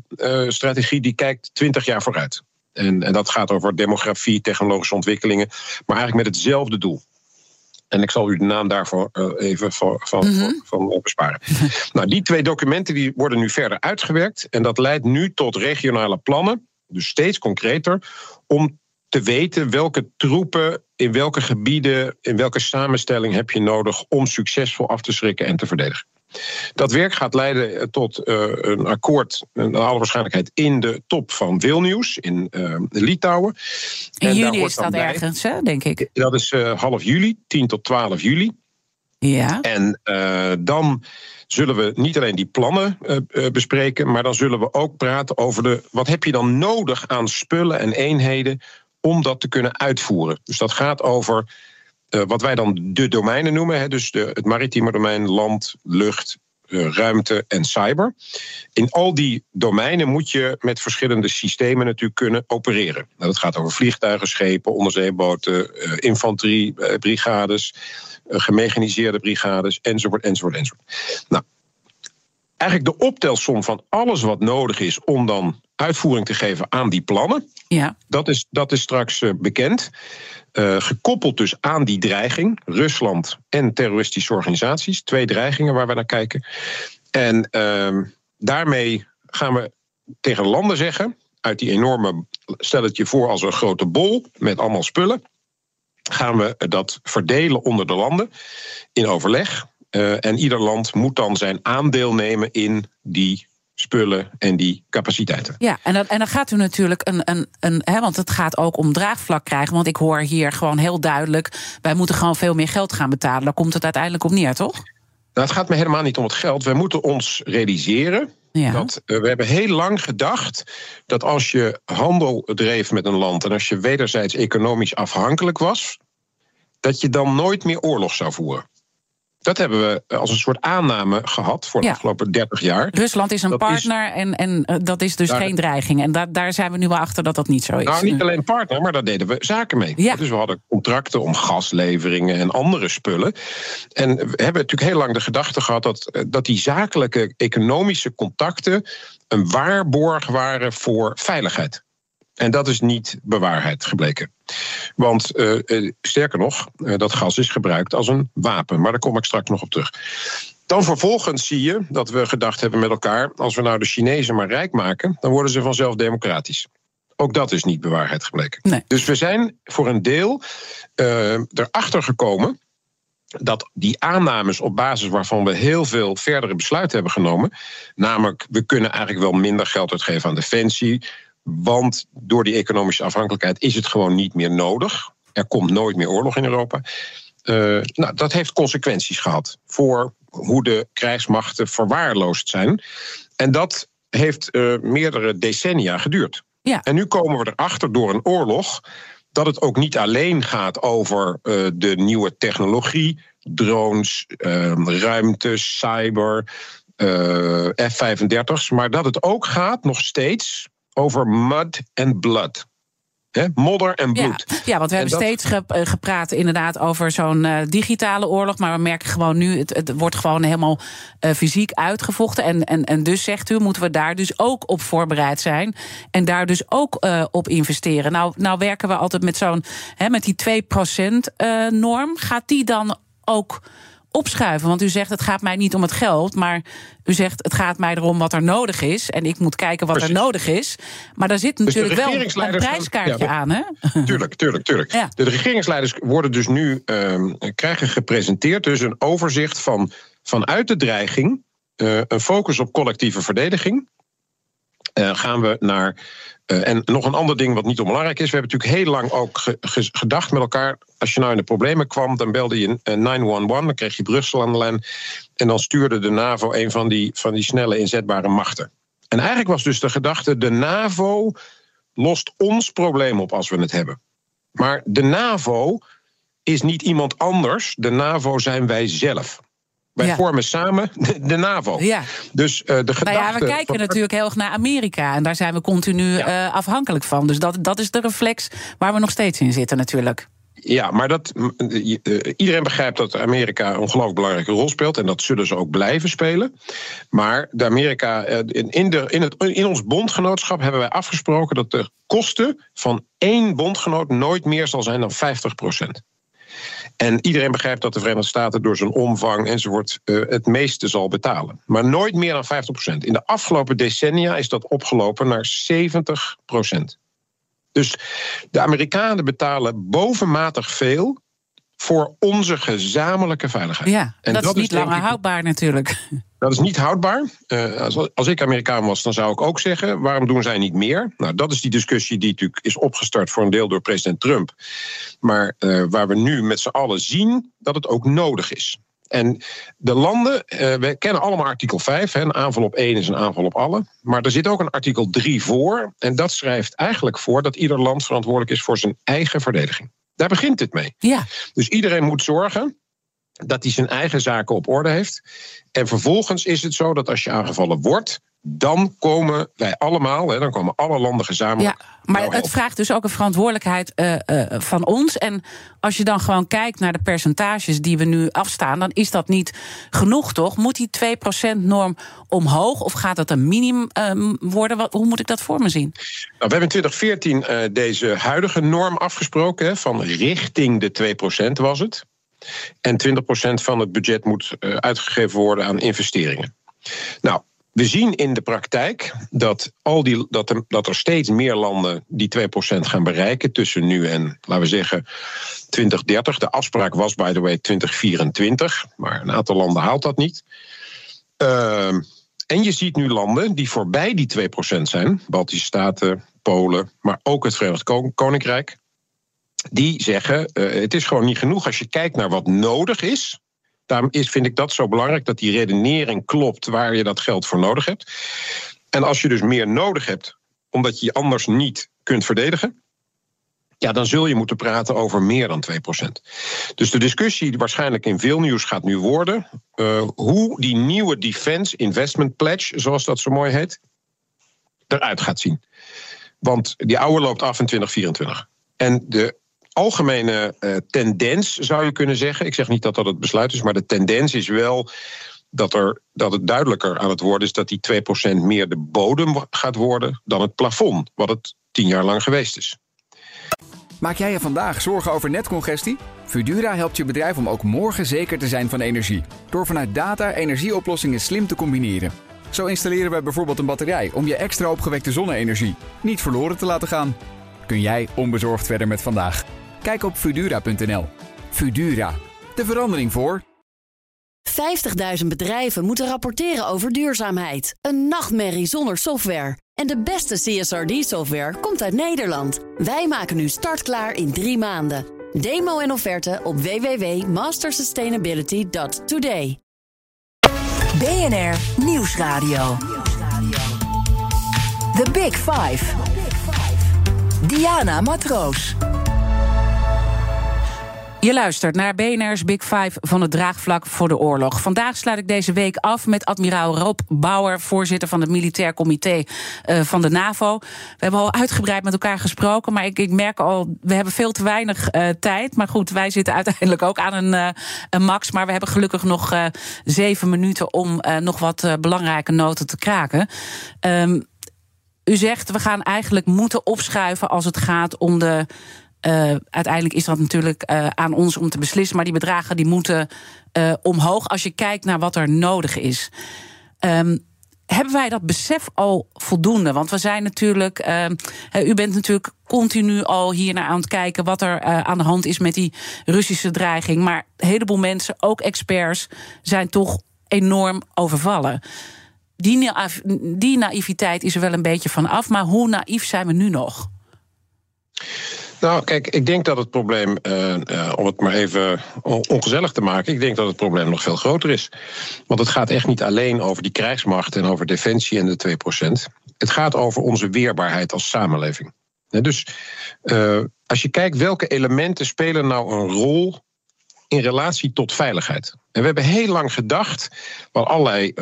strategie die kijkt 20 jaar vooruit. En, en dat gaat over demografie, technologische ontwikkelingen. Maar eigenlijk met hetzelfde doel. En ik zal u de naam daarvoor even van, van, mm -hmm. van besparen. nou, die twee documenten die worden nu verder uitgewerkt. En dat leidt nu tot regionale plannen dus steeds concreter, om te weten welke troepen in welke gebieden, in welke samenstelling heb je nodig om succesvol af te schrikken en te verdedigen. Dat werk gaat leiden tot uh, een akkoord, in alle waarschijnlijkheid, in de top van Vilnius in uh, Litouwen. In en juli is dat bij, ergens, hè, denk ik. Dat is uh, half juli, 10 tot 12 juli. Ja. En dan zullen we niet alleen die plannen bespreken, maar dan zullen we ook praten over de, wat heb je dan nodig aan spullen en eenheden om dat te kunnen uitvoeren. Dus dat gaat over uh, wat wij dan de domeinen noemen, hè, dus de, het maritieme domein, land, lucht, ruimte en cyber. In al die domeinen moet je met verschillende systemen natuurlijk kunnen opereren. Nou, dat gaat over vliegtuigen, schepen, onderzeeboten, infanteriebrigades eh, gemechaniseerde brigades, enzovoort, enzovoort, enzovoort. Nou, eigenlijk de optelsom van alles wat nodig is om dan uitvoering te geven aan die plannen. Ja. Dat, is, dat is straks uh, bekend. Uh, gekoppeld dus aan die dreiging, Rusland en terroristische organisaties. Twee dreigingen waar we naar kijken. En uh, daarmee gaan we tegen landen zeggen, uit die enorme, stel het je voor als een grote bol met allemaal spullen gaan we dat verdelen onder de landen in overleg. Uh, en ieder land moet dan zijn aandeel nemen in die spullen en die capaciteiten. Ja, en dan, en dan gaat u natuurlijk een. een, een hè, want het gaat ook om draagvlak krijgen. Want ik hoor hier gewoon heel duidelijk. Wij moeten gewoon veel meer geld gaan betalen. Daar komt het uiteindelijk op neer, toch? Nou, het gaat me helemaal niet om het geld. Wij moeten ons realiseren ja. Dat, uh, we hebben heel lang gedacht dat als je handel dreef met een land en als je wederzijds economisch afhankelijk was, dat je dan nooit meer oorlog zou voeren. Dat hebben we als een soort aanname gehad voor de afgelopen 30 jaar. Rusland is een partner en, en eh, dat is dus geen dreiging. En da daar zijn we nu wel achter dat dat niet zo is. Nou, niet alleen partner, maar daar deden we zaken mee. Ja. Dus we hadden contracten om gasleveringen en andere spullen. En we hebben natuurlijk heel lang de gedachte gehad dat, eh, dat die zakelijke economische contacten een waarborg waren voor veiligheid. En dat is niet bewaarheid gebleken. Want uh, sterker nog, uh, dat gas is gebruikt als een wapen. Maar daar kom ik straks nog op terug. Dan vervolgens zie je dat we gedacht hebben met elkaar: als we nou de Chinezen maar rijk maken, dan worden ze vanzelf democratisch. Ook dat is niet bewaarheid gebleken. Nee. Dus we zijn voor een deel erachter gekomen dat die aannames op basis waarvan we heel veel verdere besluiten hebben genomen, namelijk we kunnen eigenlijk wel minder geld uitgeven aan defensie, want door die economische afhankelijkheid is het gewoon niet meer nodig. Er komt nooit meer oorlog in Europa. Uh, nou, dat heeft consequenties gehad voor hoe de krijgsmachten verwaarloosd zijn. En dat heeft uh, meerdere decennia geduurd. Ja. En nu komen we erachter door een oorlog dat het ook niet alleen gaat over uh, de nieuwe technologie, drones, ruimte, cyber, F-35's, maar dat het ook gaat nog steeds over mud and blood. He, modder en bloed. Ja, ja want we hebben steeds eh, gepraat inderdaad over zo'n uh, digitale oorlog. Maar we merken gewoon nu, het, het wordt gewoon helemaal uh, fysiek uitgevochten. En, en, en dus zegt u, moeten we daar dus ook op voorbereid zijn. En daar dus ook uh, op investeren. Nou, nou werken we altijd met zo'n, met die 2% norm. Gaat die dan ook opschuiven? Want u zegt het gaat mij niet om het geld, maar u zegt het gaat mij erom wat er nodig is. En ik moet kijken wat Precies. er nodig is. Maar daar zit Dus natuurlijk wel een prijskaartje ja, aan, hè? Tuurlijk, tuurlijk, tuurlijk. Ja. De regeringsleiders worden dus nu ehm, krijgen gepresenteerd dus een overzicht van vanuit de dreiging, eh, een focus op collectieve verdediging. Gaan we naar uh, en nog een ander ding wat niet onbelangrijk is. We hebben natuurlijk heel lang ook ge ge gedacht met elkaar. Als je nou in de problemen kwam, dan belde je 911. Dan kreeg je Brussel aan de lijn. En dan stuurde de NAVO een van die, van die snelle inzetbare machten. En eigenlijk was dus de gedachte: de NAVO lost ons probleem op als we het hebben. Maar de NAVO is niet iemand anders. De NAVO zijn wij zelf. Wij vormen samen de, NAVO. Ja. Dus uh, de gedachte. Nou ja, we kijken natuurlijk heel erg naar Amerika. En daar zijn we continu ja. uh, afhankelijk van. Dus dat, dat is de reflex waar we nog steeds in zitten, natuurlijk. Ja, maar dat, uh, iedereen begrijpt dat Amerika een ongelooflijk belangrijke rol speelt. En dat zullen ze ook blijven spelen. Maar de Amerika, in, de, in, het, in ons bondgenootschap hebben wij afgesproken dat de kosten van één bondgenoot nooit meer zal zijn dan 50 procent. En iedereen begrijpt dat de Verenigde Staten door zijn omvang enzovoort uh, het meeste zal betalen. Maar nooit meer dan 50%. In de afgelopen decennia is dat opgelopen naar 70%. Dus de Amerikanen betalen bovenmatig veel voor onze gezamenlijke veiligheid. Ja, en dat, dat is niet langer houdbaar natuurlijk. Dat is niet houdbaar. Uh, als, ik Amerikaan was, dan zou ik ook zeggen: waarom doen zij niet meer? Nou, dat is die discussie die natuurlijk is opgestart voor een deel door president Trump. Maar uh, waar we nu met z'n allen zien dat het ook nodig is. En de landen, uh, we kennen allemaal artikel 5. Hè, een aanval op één is een aanval op alle. Maar er zit ook een artikel 3 voor. En dat schrijft eigenlijk voor dat ieder land verantwoordelijk is voor zijn eigen verdediging. Daar begint het mee. Ja. Dus iedereen moet zorgen dat hij zijn eigen zaken op orde heeft. En vervolgens is het zo dat als je aangevallen wordt, dan komen wij allemaal, hè, dan komen alle landen gezamenlijk. Ja, maar het vraagt dus ook een verantwoordelijkheid uh, uh, van ons. En als je dan gewoon kijkt naar de percentages die we nu afstaan, dan is dat niet genoeg, toch? Moet die 2%-norm omhoog of gaat dat een minimum uh, worden? Wat, hoe moet ik dat voor me zien? Nou, we hebben in 2014 deze huidige norm afgesproken, hè, van richting de 2% was het. En 20% van het budget moet uh, uitgegeven worden aan investeringen. Nou, we zien in de praktijk dat, al die, dat, er, dat er steeds meer landen die 2% gaan bereiken tussen nu en, laten we zeggen, 2030. De afspraak was, by the way, 2024, maar een aantal landen haalt dat niet. Uh, en je ziet nu landen die voorbij die 2% zijn, Baltische Staten, Polen, maar ook het Verenigd Koninkrijk die zeggen: uh, het is gewoon niet genoeg als je kijkt naar wat nodig is. Daarom is, vind ik dat zo belangrijk dat die redenering klopt waar je dat geld voor nodig hebt. En als je dus meer nodig hebt, omdat je je anders niet kunt verdedigen. Ja, dan zul je moeten praten over meer dan 2%. Dus de discussie waarschijnlijk in veel nieuws gaat nu worden. Uh, hoe die nieuwe Defense Investment Pledge, zoals dat zo mooi heet, eruit gaat zien. Want die oude loopt af in 2024. En de algemene uh, tendens, zou je kunnen zeggen. Ik zeg niet dat dat het besluit is, maar de tendens is wel dat, er, dat het duidelijker aan het worden is dat die 2% meer de bodem gaat worden dan het plafond, wat het tien jaar lang geweest is. Maak jij je vandaag zorgen over netcongestie? Fudura helpt je bedrijf om ook morgen zeker te zijn van energie. Door vanuit data energieoplossingen slim te combineren. Zo installeren we bijvoorbeeld een batterij om je extra opgewekte zonne-energie niet verloren te laten gaan. Kun jij onbezorgd verder met vandaag? Kijk op Fudura.nl. Fudura, de verandering voor. 50.000 bedrijven moeten rapporteren over duurzaamheid. Een nachtmerrie zonder software. En de beste CSRD-software komt uit Nederland. Wij maken nu startklaar in drie maanden. Demo en offerte op www.mastersustainability.today. BNR Nieuwsradio. The Big Five. Diana Matroos. Je luistert naar BNR's Big Five van het draagvlak voor de oorlog. Vandaag sluit ik deze week af met admiraal Rob Bauer, voorzitter van het Militair Comité uh, van de NAVO. We hebben al uitgebreid met elkaar gesproken, maar ik, ik merk al, we hebben veel te weinig uh, tijd. Maar goed, wij zitten uiteindelijk ook aan een, uh, een max. Maar we hebben gelukkig nog zeven minuten om nog wat belangrijke noten te kraken. Um, u zegt, we gaan eigenlijk moeten opschuiven als het gaat om de uh, uiteindelijk is dat natuurlijk uh, aan ons om te beslissen. Maar die bedragen die moeten uh, omhoog als je kijkt naar wat er nodig is. Um, hebben wij dat besef al voldoende? Want we zijn natuurlijk. u bent natuurlijk continu al hier naar aan het kijken wat er aan de hand is met die Russische dreiging. Maar een heleboel mensen, ook experts, zijn toch enorm overvallen. die, die naïviteit is er wel een beetje van af. Maar hoe naïef zijn we nu nog? Nou, kijk, ik denk dat het probleem, uh, uh, om het maar even ongezellig te maken, ik denk dat het probleem nog veel groter is. Want het gaat echt niet alleen over die krijgsmacht en over defensie en de 2%. Het gaat over onze weerbaarheid als samenleving. Dus uh, als je kijkt welke elementen spelen nou een rol in relatie tot veiligheid. En we hebben heel lang gedacht, van allerlei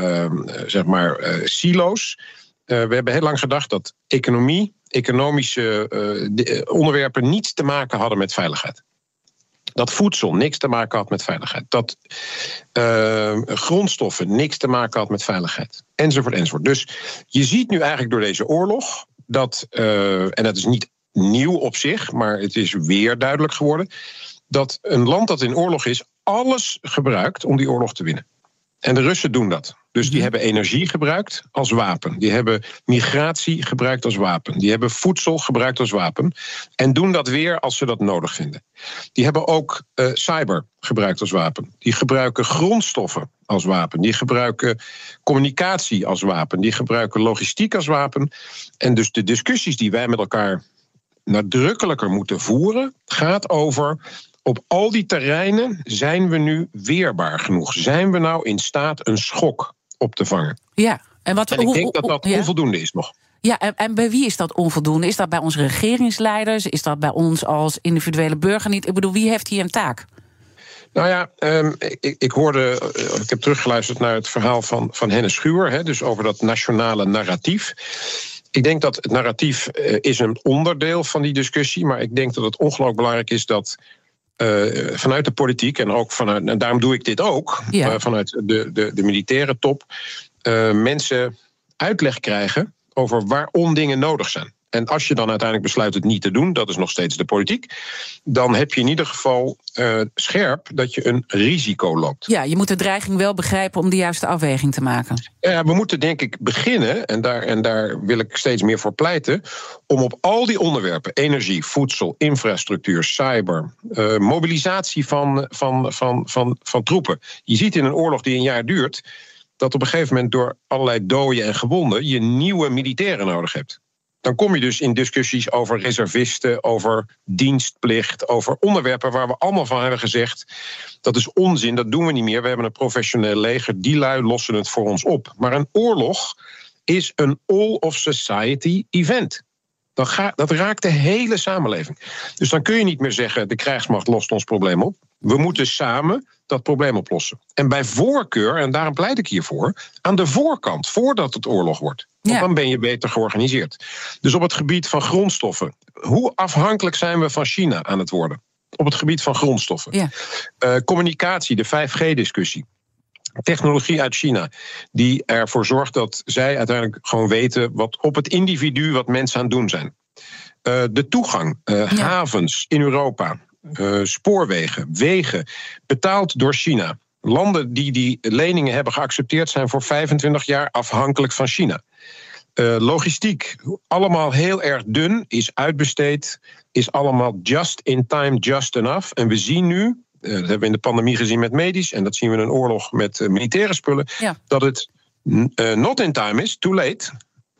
zeg maar silo's. we hebben heel lang gedacht dat economie economische uh, onderwerpen niets te maken hadden met veiligheid. Dat voedsel niks te maken had met veiligheid. Dat uh, grondstoffen niks te maken had met veiligheid. Enzovoort, enzovoort. Dus je ziet nu eigenlijk door deze oorlog dat, en dat is niet nieuw op zich, maar het is weer duidelijk geworden, dat een land dat in oorlog is, alles gebruikt om die oorlog te winnen. En de Russen doen dat. Dus die mhm. hebben energie gebruikt als wapen. Die hebben migratie gebruikt als wapen. Die hebben voedsel gebruikt als wapen. En doen dat weer als ze dat nodig vinden. Die hebben ook uh, cyber gebruikt als wapen. Die gebruiken grondstoffen als wapen. Die gebruiken communicatie als wapen. Die gebruiken logistiek als wapen. En dus de discussies die wij met elkaar nadrukkelijker moeten voeren, gaat over op al die terreinen zijn we nu weerbaar genoeg? Zijn we nou in staat een schok op te vangen? Ja, en, wat, en ik denk dat dat onvoldoende is nog. Ja, en, en, bij wie is dat onvoldoende? Is dat bij onze regeringsleiders? Is dat bij ons als individuele burger niet? Ik bedoel, wie heeft hier een taak? Nou ja, um, ik, ik, hoorde, eh, ik heb teruggeluisterd naar het verhaal van, van Hennis Schuwer, hè, dus over dat nationale narratief. Ik denk dat het narratief uh, is een onderdeel van die discussie, maar ik denk dat het ongelooflijk belangrijk is dat uh, vanuit de politiek en ook vanuit, en daarom doe ik dit ook, ja. uh, vanuit de, de, de militaire top, uh, mensen uitleg krijgen over waarom dingen nodig zijn. En als je dan uiteindelijk besluit het niet te doen, dat is nog steeds de politiek, dan heb je in ieder geval uh, scherp dat je een risico loopt. Ja, je moet de dreiging wel begrijpen om de juiste afweging te maken. Ja, we moeten denk ik beginnen, en daar, en daar wil ik steeds meer voor pleiten, om op al die onderwerpen, energie, voedsel, infrastructuur, cyber, uh, mobilisatie van, van, van, van, van troepen. Je ziet in een oorlog die een jaar duurt, dat op een gegeven moment door allerlei doden en gewonden je nieuwe militairen nodig hebt dan kom je dus in discussies over reservisten, over dienstplicht, over onderwerpen waar we allemaal van hebben gezegd: dat is onzin, dat doen we niet meer. We hebben een professioneel leger, die lui lossen het voor ons op. Maar een oorlog is een all-of-society event. Gaat, dat raakt de hele samenleving. Dus dan kun je niet meer zeggen: de krijgsmacht lost ons probleem op. We moeten samen dat probleem oplossen. En bij voorkeur, en daarom pleit ik hiervoor, aan de voorkant, voordat het oorlog wordt. Want dan ben je beter georganiseerd. Dus op het gebied van grondstoffen. Hoe afhankelijk zijn we van China aan het worden? Op het gebied van grondstoffen. Ja. Uh, communicatie, de 5G-discussie. Technologie uit China, die ervoor zorgt dat zij uiteindelijk gewoon weten wat op het individu wat mensen aan het doen zijn. Uh, de toegang, uh, ja. havens in Europa, spoorwegen, wegen, betaald door China. Landen die die leningen hebben geaccepteerd zijn voor 25 jaar afhankelijk van China. Uh, logistiek, allemaal heel erg dun, is uitbesteed, is allemaal just in time, just enough. En we zien nu, uh, dat hebben we in de pandemie gezien met medisch, en dat zien we in een oorlog met uh, militaire spullen, ja. dat het not in time is, too late,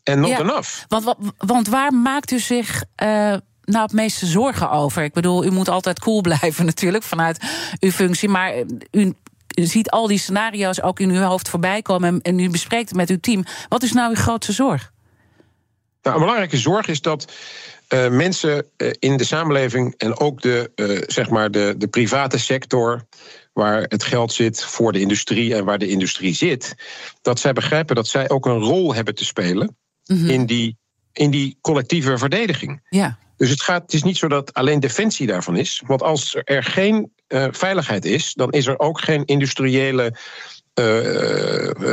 en not ja, enough. Want, want, waar maakt u zich nou het meeste zorgen over? Ik bedoel, u moet altijd cool blijven natuurlijk vanuit uw functie, maar u u ziet al die scenario's ook in uw hoofd voorbij komen en, en u bespreekt het met uw team. Wat is nou uw grootste zorg? Nou, een belangrijke zorg is dat uh, mensen uh, in de samenleving en ook de, uh, zeg maar de, de private sector, waar het geld zit voor de industrie en waar de industrie zit, dat zij begrijpen dat zij ook een rol hebben te spelen mm -hmm. in, die, in die collectieve verdediging. Ja. Dus het, gaat, het is niet zo dat alleen defensie daarvan is. Want als er geen uh, veiligheid is, dan is er ook geen industriële uh,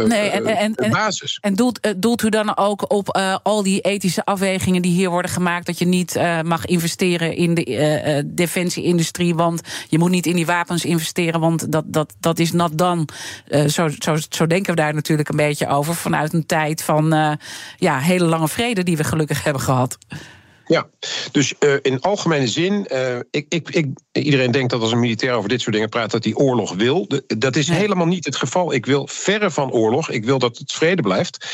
nee, en, en, en, basis. En doelt, doelt u dan ook op al die ethische afwegingen die hier worden gemaakt, dat je niet mag investeren in de defensieindustrie, want je moet niet in die wapens investeren, want dat, dat, dat is nat dan. zo, zo, zo denken we daar natuurlijk een beetje over, vanuit een tijd van ja, hele lange vrede die we gelukkig hebben gehad. Ja, dus uh, in algemene zin, uh, ik, ik, ik, iedereen denkt dat als een militair over dit soort dingen praat, dat hij oorlog wil. De, dat is helemaal niet het geval. Ik wil verre van oorlog. Ik wil dat het vrede blijft.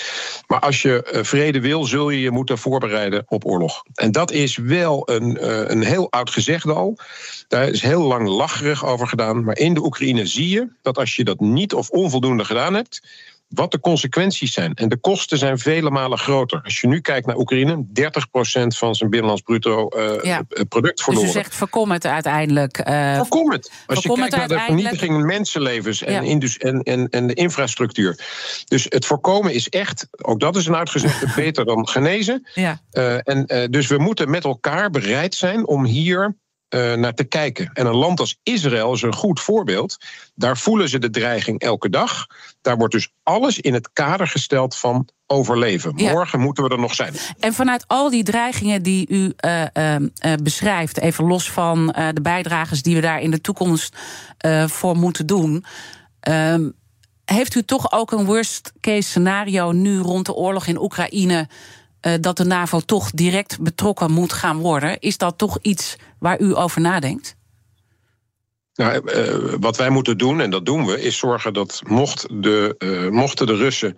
Maar als je uh, vrede wil, zul je je moeten voorbereiden op oorlog. En dat is wel een, een heel oud gezegde al. Daar is heel lang lacherig over gedaan. Maar in de Oekraïne zie je dat als je dat niet of onvoldoende gedaan hebt wat de consequenties zijn. En de kosten zijn vele malen groter. Als je nu kijkt naar Oekraïne, 30% van zijn binnenlands bruto uh, ja. product verloren. Dus u zegt voorkom het uiteindelijk. Uh, voorkom het. Als je kijkt naar de vernietiging mensenlevens en, ja. en, en, en de infrastructuur. Dus het voorkomen is echt, ook dat is een uitgezegde, beter dan genezen. Ja. Uh, en, dus we moeten met elkaar bereid zijn om hier uh, naar te kijken. En een land als Israël is een goed voorbeeld. Daar voelen ze de dreiging elke dag. Daar wordt dus alles in het kader gesteld van overleven. Morgen moeten we er nog zijn. En vanuit al die dreigingen die u uh, uh, beschrijft, even los van de bijdragers die we daar in de toekomst voor moeten doen. Ehm, heeft u toch ook een worst case scenario nu rond de oorlog in Oekraïne? Uh, dat de NAVO toch direct betrokken moet gaan worden. Is dat toch iets waar u over nadenkt? Nou, uh, wat wij moeten doen, en dat doen we, is zorgen dat mocht de, mochten de Russen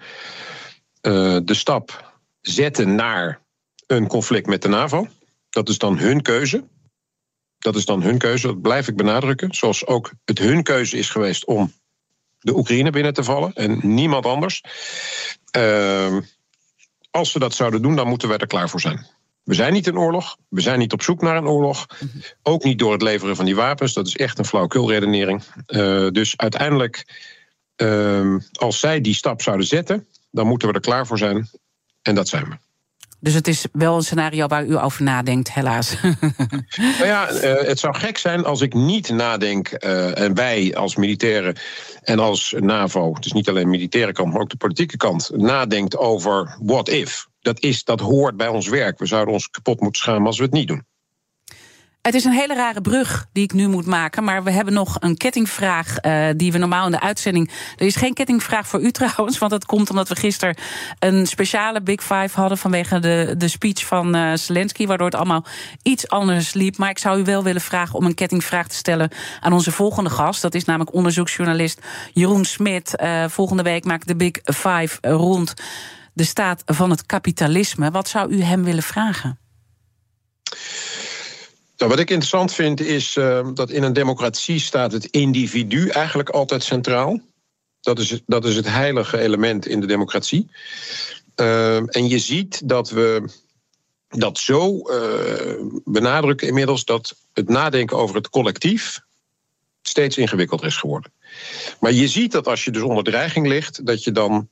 de stap zetten naar een conflict met de NAVO, dat is dan hun keuze. Dat is dan hun keuze, dat blijf ik benadrukken. Zoals ook het hun keuze is geweest om de Oekraïne binnen te vallen en niemand anders. Uh, als we dat zouden doen, dan moeten we er klaar voor zijn. We zijn niet in oorlog. We zijn niet op zoek naar een oorlog. Ook niet door het leveren van die wapens. Dat is echt een flauwkulredenering. Uh, dus uiteindelijk, uh, als zij die stap zouden zetten, dan moeten we er klaar voor zijn. En dat zijn we. Dus het is wel een scenario waar u over nadenkt, helaas. nou ja, uh, het zou gek zijn als ik niet nadenk, uh, en wij als militairen en als NAVO, dus niet alleen de militaire kant, maar ook de politieke kant, nadenkt over what if. Dat, is, dat hoort bij ons werk. We zouden ons kapot moeten schamen als we het niet doen. Het is een hele rare brug die ik nu moet maken. Maar we hebben nog een kettingvraag uh, die we normaal in de uitzending. Er is geen kettingvraag voor u trouwens. Want dat komt omdat we gisteren een speciale Big Five hadden. vanwege de, de speech van uh, Zelensky. Waardoor het allemaal iets anders liep. Maar ik zou u wel willen vragen om een kettingvraag te stellen aan onze volgende gast. Dat is namelijk onderzoeksjournalist Jeroen Smit. Uh, volgende week maakt de Big Five rond de staat van het kapitalisme. Wat zou u hem willen vragen? Nou, wat ik interessant vind is uh, dat in een democratie staat het individu eigenlijk altijd centraal. Dat is, dat is het heilige element in de democratie. Uh, en je ziet dat we dat zo uh, benadrukken inmiddels dat het nadenken over het collectief steeds ingewikkelder is geworden. Maar je ziet dat als je dus onder dreiging ligt, dat je dan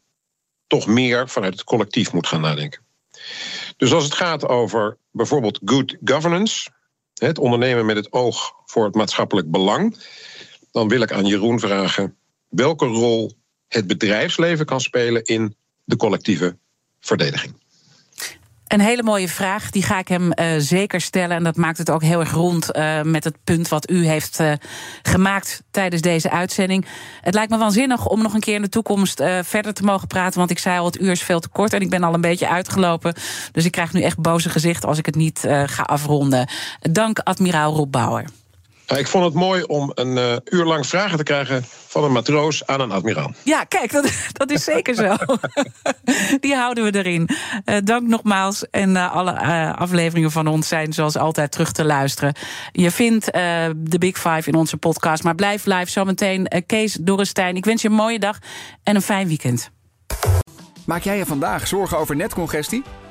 toch meer vanuit het collectief moet gaan nadenken. Dus als het gaat over bijvoorbeeld good governance, het ondernemen met het oog voor het maatschappelijk belang, dan wil ik aan Jeroen vragen welke rol het bedrijfsleven kan spelen in de collectieve verdediging. Een hele mooie vraag, die ga ik hem uh, zeker stellen. En dat maakt het ook heel erg rond uh, met het punt wat u heeft uh, gemaakt tijdens deze uitzending. Het lijkt me waanzinnig om nog een keer in de toekomst verder te mogen praten. Want ik zei al, het uur is veel te kort en ik ben al een beetje uitgelopen. Dus ik krijg nu echt boze gezichten als ik het niet ga afronden. Dank, admiraal Rob Bauer. Ik vond het mooi om een uh, uur lang vragen te krijgen van een matroos aan een admiraal. Ja, kijk, dat, dat is zeker zo. Die houden we erin. Uh, dank nogmaals. En uh, alle afleveringen van ons zijn zoals altijd terug te luisteren. Je vindt de Big Five in onze podcast. Maar blijf live zometeen. Kees Dorrestein, ik wens je een mooie dag en een fijn weekend. Maak jij je vandaag zorgen over netcongestie?